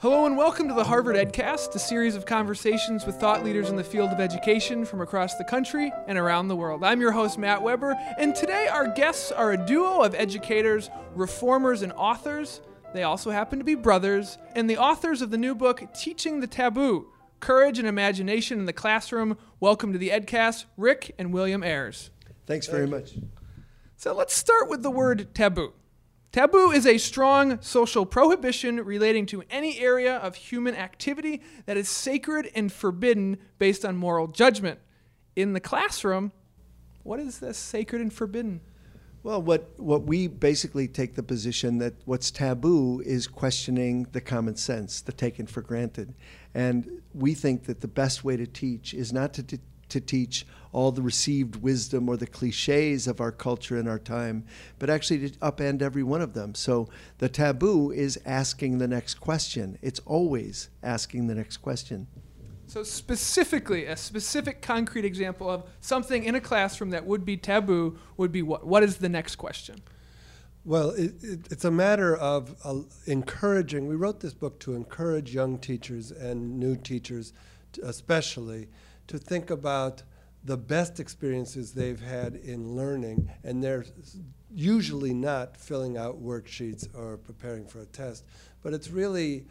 Hello and welcome to the Harvard EdCast, a series of conversations with thought leaders in the field of education from across the country and around the world. I'm your host, Matt Weber, and today our guests are a duo of educators, reformers, and authors. They also happen to be brothers, and the authors of the new book, Teaching the Taboo Courage and Imagination in the Classroom. Welcome to the EdCast, Rick and William Ayers. Thanks very much. So let's start with the word taboo. Taboo is a strong social prohibition relating to any area of human activity that is sacred and forbidden based on moral judgment. In the classroom, what is this sacred and forbidden? Well, what, what we basically take the position that what's taboo is questioning the common sense, the taken for granted. And we think that the best way to teach is not to, to to teach all the received wisdom or the cliches of our culture and our time, but actually to upend every one of them. So the taboo is asking the next question. It's always asking the next question. So, specifically, a specific concrete example of something in a classroom that would be taboo would be what? What is the next question? Well, it, it, it's a matter of uh, encouraging. We wrote this book to encourage young teachers and new teachers, especially, to think about the best experiences they've had in learning, and they're usually not filling out worksheets or preparing for a test, but it's really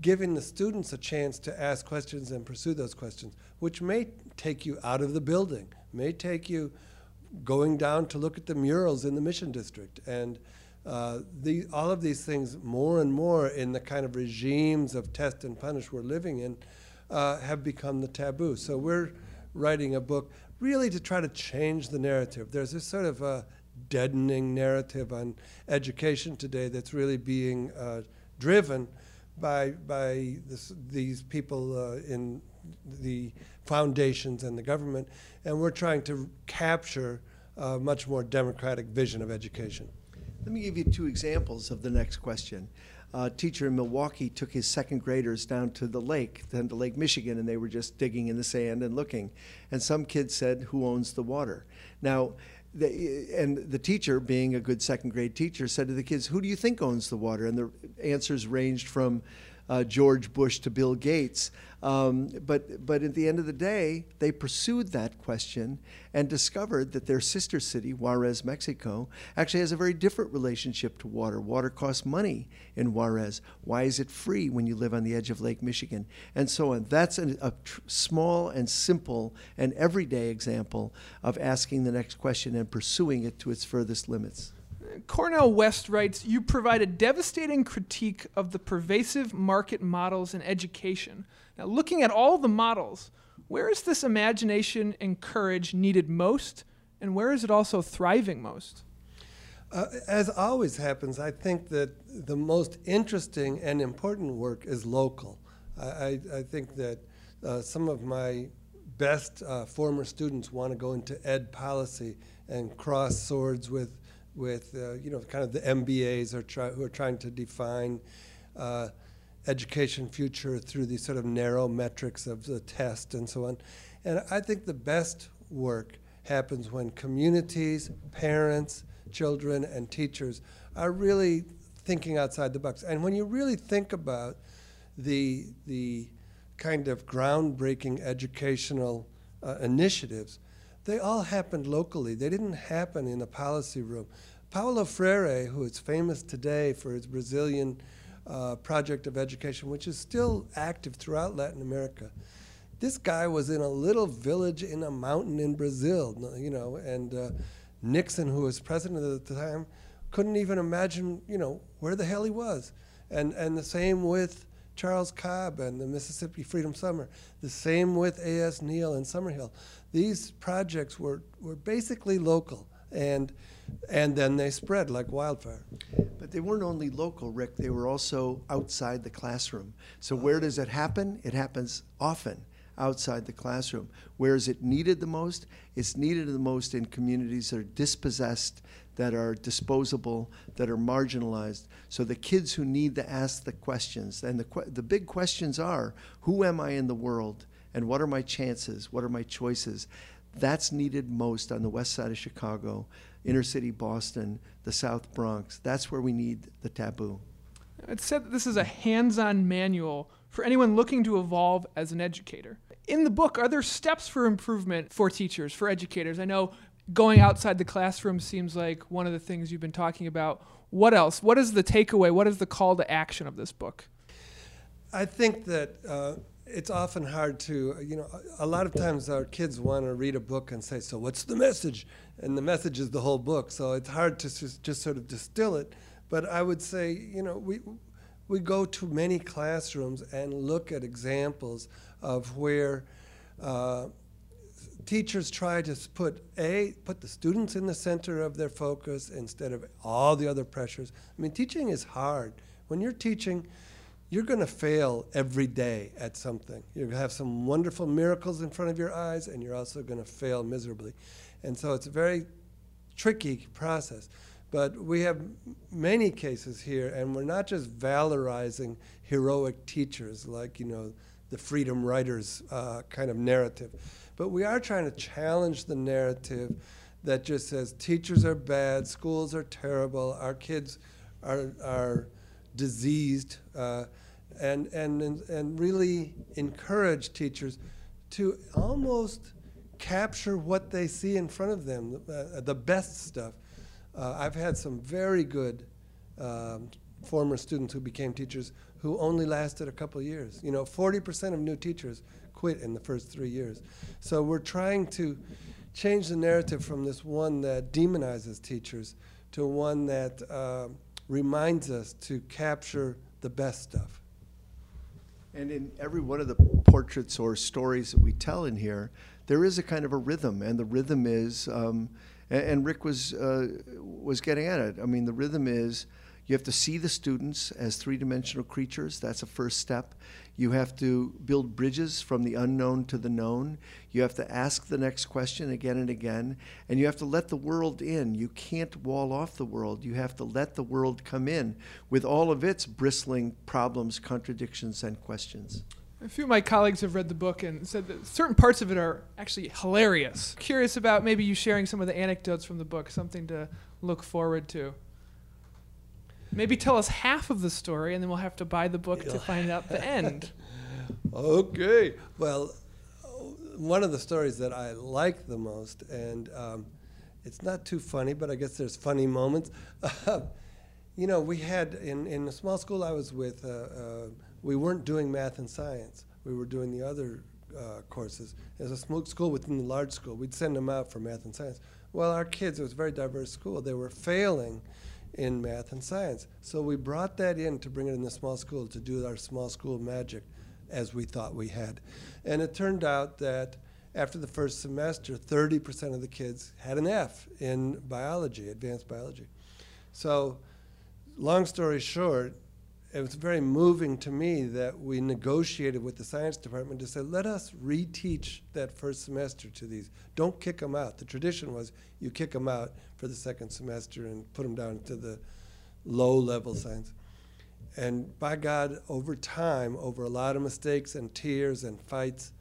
giving the students a chance to ask questions and pursue those questions, which may take you out of the building, may take you going down to look at the murals in the Mission District. And uh, the, all of these things, more and more in the kind of regimes of test and punish we're living in, uh, have become the taboo. So we're writing a book really to try to change the narrative. There's this sort of a deadening narrative on education today that's really being uh, driven by by this, these people uh, in the foundations and the government, and we're trying to capture a much more democratic vision of education. Let me give you two examples of the next question uh, teacher in Milwaukee took his second graders down to the lake, then to Lake Michigan, and they were just digging in the sand and looking. And some kids said, Who owns the water? Now, and the teacher, being a good second grade teacher, said to the kids, Who do you think owns the water? And the answers ranged from uh, George Bush to Bill Gates. Um, but, but at the end of the day, they pursued that question and discovered that their sister city, Juarez, Mexico, actually has a very different relationship to water. Water costs money in Juarez. Why is it free when you live on the edge of Lake Michigan? And so on. That's a tr- small and simple and everyday example of asking the next question and pursuing it to its furthest limits. Cornel West writes You provide a devastating critique of the pervasive market models in education. Now, looking at all the models, where is this imagination and courage needed most, and where is it also thriving most? Uh, as always happens, I think that the most interesting and important work is local. I, I, I think that uh, some of my best uh, former students want to go into ed policy and cross swords with with uh, you know kind of the MBAs are who are trying to define uh, education future through these sort of narrow metrics of the test and so on. And I think the best work happens when communities, parents, children, and teachers are really thinking outside the box. And when you really think about the the kind of groundbreaking educational uh, initiatives they all happened locally. They didn't happen in a policy room. Paulo Freire, who is famous today for his Brazilian uh, project of education, which is still active throughout Latin America, this guy was in a little village in a mountain in Brazil, you know, and uh, Nixon, who was president at the time, couldn't even imagine, you know, where the hell he was. And, and the same with Charles Cobb and the Mississippi Freedom Summer. The same with A.S. Neill and Summerhill. These projects were, were basically local, and, and then they spread like wildfire. But they weren't only local, Rick, they were also outside the classroom. So, where does it happen? It happens often outside the classroom. Where is it needed the most? It's needed the most in communities that are dispossessed, that are disposable, that are marginalized. So the kids who need to ask the questions, and the, the big questions are who am I in the world? And what are my chances? What are my choices? That's needed most on the west side of Chicago, inner city Boston, the South Bronx. That's where we need the taboo. It said that this is a hands on manual for anyone looking to evolve as an educator. In the book, are there steps for improvement for teachers, for educators? I know going outside the classroom seems like one of the things you've been talking about. What else? What is the takeaway? What is the call to action of this book? I think that uh, it's often hard to, you know, a lot of times our kids want to read a book and say, so what's the message? And the message is the whole book. So it's hard to just, just sort of distill it. But I would say, you know, we, we go to many classrooms and look at examples of where uh, teachers try to put a put the students in the center of their focus instead of all the other pressures. I mean, teaching is hard. When you're teaching, you're going to fail every day at something. You're going to have some wonderful miracles in front of your eyes, and you're also going to fail miserably. And so it's a very tricky process. But we have many cases here, and we're not just valorizing heroic teachers like, you know, the freedom writers uh, kind of narrative. But we are trying to challenge the narrative that just says teachers are bad, schools are terrible, our kids are, are diseased, uh, and, and, and really encourage teachers to almost capture what they see in front of them, uh, the best stuff. Uh, I've had some very good um, former students who became teachers who only lasted a couple years. You know, 40% of new teachers quit in the first three years. So we're trying to change the narrative from this one that demonizes teachers to one that uh, reminds us to capture the best stuff. And in every one of the portraits or stories that we tell in here, there is a kind of a rhythm, and the rhythm is, um, and, and, Rick was uh, was getting at it. I mean, the rhythm is you have to see the students as three-dimensional creatures. That's a first step. You have to build bridges from the unknown to the known. You have to ask the next question again and again. And you have to let the world in. You can't wall off the world. You have to let the world come in with all of its bristling problems, contradictions, and questions. A few of my colleagues have read the book and said that certain parts of it are actually hilarious. Curious about maybe you sharing some of the anecdotes from the book, something to look forward to. Maybe tell us half of the story, and then we'll have to buy the book to find out the end. okay. Well, one of the stories that I like the most, and um, it's not too funny, but I guess there's funny moments. you know, we had in, in the small school I was with, uh, uh, we weren't doing math and science. We were doing the other uh, courses. As a small school within the large school, we'd send them out for math and science. Well, our kids, it was a very diverse school. They were failing in math and science. So we brought that in to bring it in the small school to do our small school magic as we thought we had. And it turned out that after the first semester, 30% of the kids had an F in biology, advanced biology. So, long story short, it was very moving to me that we negotiated with the science department to say, let us reteach that first semester to these. Don't kick them out. The tradition was you kick them out for the second semester and put them down to the low level science. And by God, over time, over a lot of mistakes and tears and fights,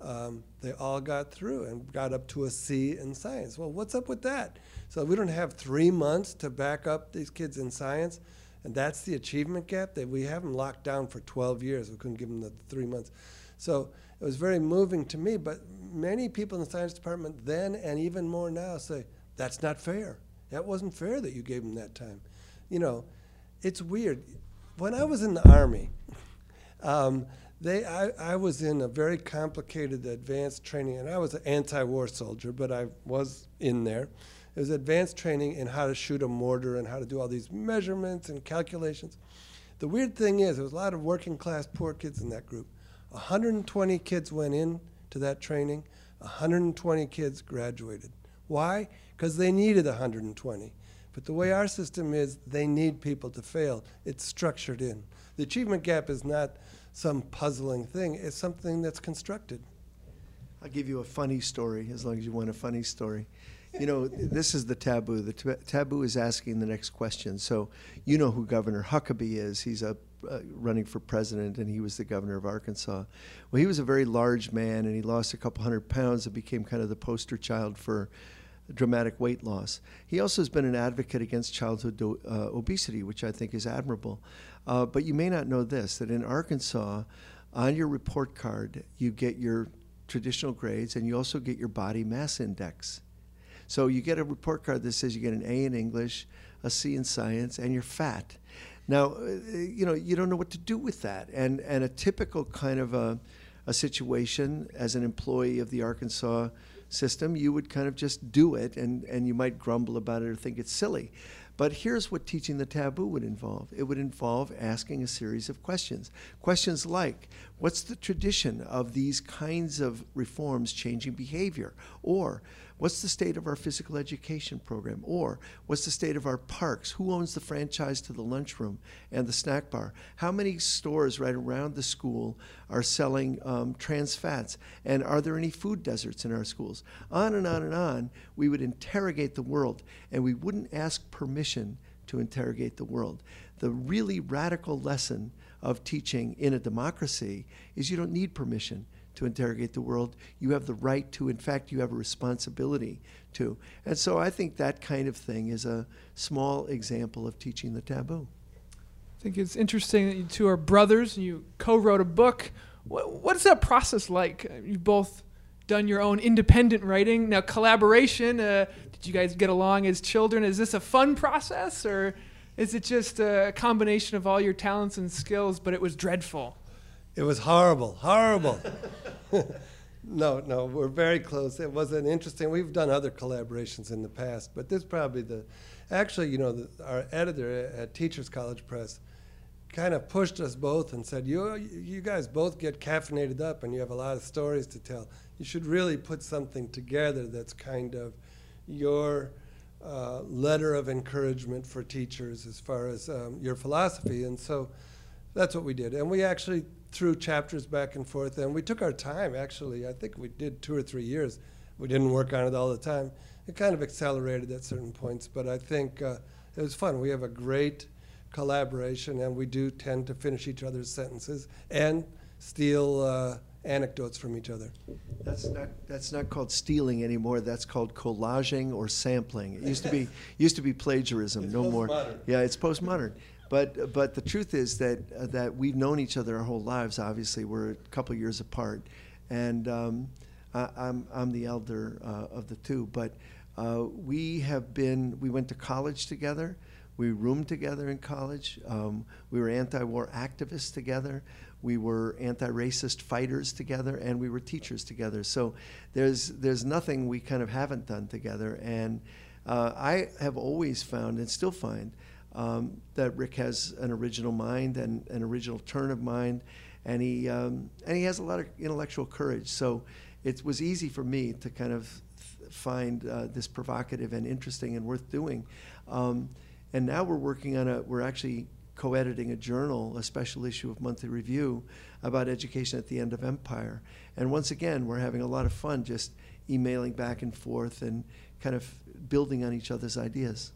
um, they all got through and got up to a C in science. Well, what's up with that? So we don't have three months to back up these kids in science. And that's the achievement gap that we have them locked down for 12 years. We couldn't give them the three months. So it was very moving to me. But many people in the science department then and even more now say, that's not fair. That wasn't fair that you gave them that time. You know, it's weird. When I was in the Army, um, they, I, I was in a very complicated advanced training, and I was an anti war soldier, but I was in there. It was advanced training in how to shoot a mortar and how to do all these measurements and calculations. The weird thing is, there was a lot of working class poor kids in that group. 120 kids went in to that training. 120 kids graduated. Why? Because they needed 120. But the way our system is, they need people to fail. It's structured in. The achievement gap is not some puzzling thing, it's something that's constructed. I'll give you a funny story as long as you want a funny story you know, this is the taboo. The taboo is asking the next question. So, you know who Governor Huckabee is. He's a uh, running for president, and he was the governor of Arkansas. Well, he was a very large man, and he lost a couple hundred pounds and became kind of the poster child for dramatic weight loss. He also has been an advocate against childhood do, uh, obesity, which I think is admirable. Uh, but you may not know this that in Arkansas, on your report card, you get your traditional grades and you also get your body mass index. So you get a report card that says you get an A in English, a C in science, and you're fat. Now, uh, you know, you don't know what to do with that. And, and a typical kind of a, a situation as an employee of the Arkansas system, you would kind of just do it and, and you might grumble about it or think it's silly. But here's what teaching the taboo would involve it would involve asking a series of questions. Questions like What's the tradition of these kinds of reforms changing behavior? Or What's the state of our physical education program? Or what's the state of our parks? Who owns the franchise to the lunchroom and the snack bar? How many stores right around the school are selling um, trans fats? And are there any food deserts in our schools? On and on and on, we would interrogate the world, and we wouldn't ask permission to interrogate the world. The really radical lesson of teaching in a democracy is you don't need permission to interrogate the world. You have the right to, in fact, you have a responsibility to. And so I think that kind of thing is a small example of teaching the taboo. I think it's interesting that you two are brothers and you co wrote a book. What, what is that process like? You've both done your own independent writing. Now, collaboration, uh, did you guys get along as children? Is this a fun process or is it just a combination of all your talents and skills, but it was dreadful? It was horrible, horrible. no, no, we're very close. It was an interesting. We've done other collaborations in the past, but this probably the. Actually, you know, the, our editor at Teachers College Press kind of pushed us both and said, "You, you guys both get caffeinated up, and you have a lot of stories to tell. You should really put something together that's kind of your." Uh, letter of encouragement for teachers as far as um, your philosophy. And so that's what we did. And we actually threw chapters back and forth, and we took our time, actually. I think we did two or three years. We didn't work on it all the time. It kind of accelerated at certain points, but I think uh, it was fun. We have a great collaboration, and we do tend to finish each other's sentences and steal uh, anecdotes from each other. That's not that's not called stealing anymore. That's called collaging or sampling. It used to be used to be plagiarism. It's no more. Yeah, it's postmodern. But but the truth is that uh, that we've known each other our whole lives. Obviously, we're a couple years apart, and um, I, I'm I'm the elder uh, of the two. But uh, we have been. We went to college together. We roomed together in college. Um, we were anti-war activists together. We were anti-racist fighters together, and we were teachers together. So there's there's nothing we kind of haven't done together. And uh, I have always found and still find um, that Rick has an original mind and an original turn of mind, and he um, and he has a lot of intellectual courage. So it was easy for me to kind of find uh, this provocative and interesting and worth doing. Um, and now we're working on a we're actually co-editing a journal, a special issue of Monthly Review about education at the end of empire. And once again, we're having a lot of fun just emailing back and forth and kind of building on each other's ideas.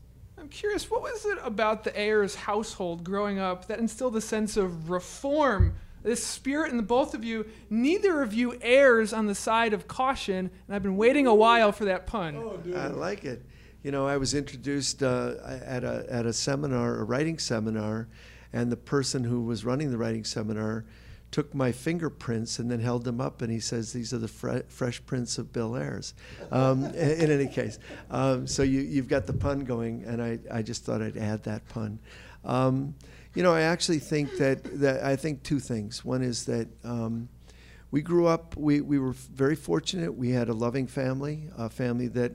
I'm curious, what was it about the Ayers household growing up that instilled a sense of reform? This spirit in the both of you, neither of you errs on the side of caution, and I've been waiting a while for that pun. Oh, I like it. You know, I was introduced uh, at, a, at a seminar, a writing seminar, and the person who was running the writing seminar took my fingerprints and then held them up, and he says, These are the fre- fresh prints of Bill Ayers. Um, in, any case, um, so you, you've got the pun going, and I, I just thought I'd add that pun. Um, you know, I actually think that, that I think two things. One is that um, we grew up, we, we were very fortunate. We had a loving family, a family that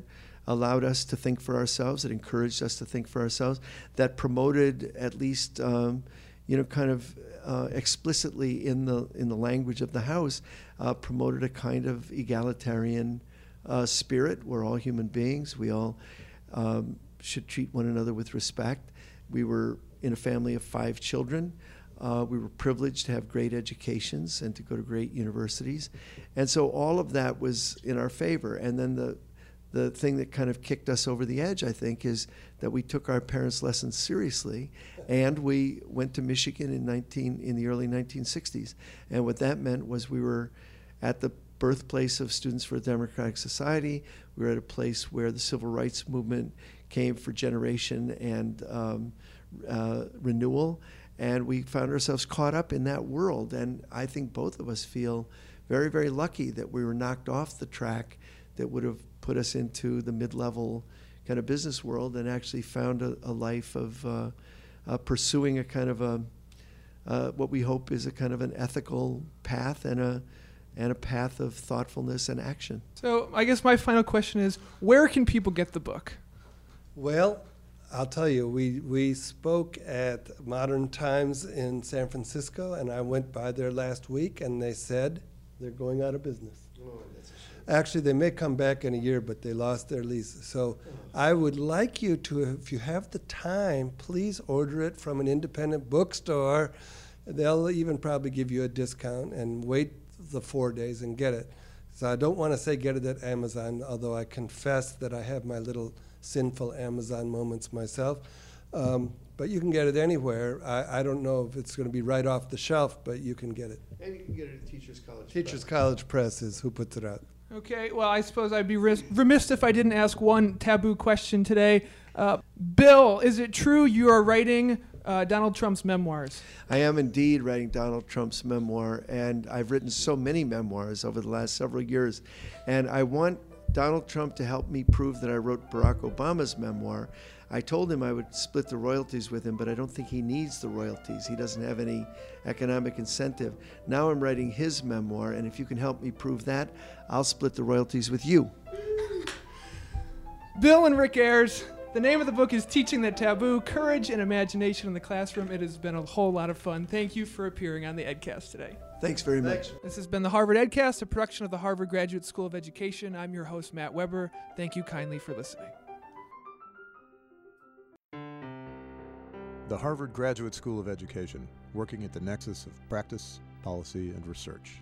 allowed us to think for ourselves, that encouraged us to think for ourselves, that promoted at least, um, you know, kind of uh, explicitly in the in the language of the house uh, promoted a kind of egalitarian uh, spirit. We're all human beings. We all um, should treat one another with respect. We were in a family of five children. Uh, we were privileged to have great educations and to go to great universities, and so all of that was in our favor. And then the the thing that kind of kicked us over the edge, I think, is that we took our parents' lessons seriously, and we went to Michigan in 19 in the early 1960s. And what that meant was we were at the birthplace of Students for a Democratic Society. We were at a place where the civil rights movement came for generation and um, uh, renewal. And we found ourselves caught up in that world. And I think both of us feel very, very lucky that we were knocked off the track that would have put us into the mid level kind of business world and actually found a, a life of uh, uh, pursuing a kind of a uh, what we hope is a kind of an ethical path and a and a path of thoughtfulness and action. So I guess my final question is, where can people get the book? Well, I'll tell you, we, we spoke at Modern Times in San Francisco, and I went by there last week, and they said they're going out of business. Oh, Actually, they may come back in a year, but they lost their lease. So I would like you to, if you have the time, please order it from an independent bookstore. They'll even probably give you a discount and wait the four days and get it. So I don't want to say get it at Amazon, although I confess that I have my little sinful Amazon moments myself. Um, but you can get it anywhere. I, I don't know if it's going to be right off the shelf, but you can get it. And you can get it at Teachers College. Teachers Press. College Press is who puts it out. Okay, well, I suppose I'd be remiss if I didn't ask one taboo question today. Uh, Bill, is it true you are writing uh, Donald Trump's memoirs? I am indeed writing Donald Trump's memoir, and I've written so many memoirs over the last several years. And I want Donald Trump to help me prove that I wrote Barack Obama's memoir. I told him I would split the royalties with him, but I don't think he needs the royalties. He doesn't have any economic incentive. Now I'm writing his memoir, and if you can help me prove that, I'll split the royalties with you. Bill and Rick Ayers, the name of the book is Teaching the Taboo Courage and Imagination in the Classroom. It has been a whole lot of fun. Thank you for appearing on the EdCast today. Thanks very much. This has been the Harvard EdCast, a production of the Harvard Graduate School of Education. I'm your host, Matt Weber. Thank you kindly for listening. The Harvard Graduate School of Education, working at the nexus of practice, policy, and research.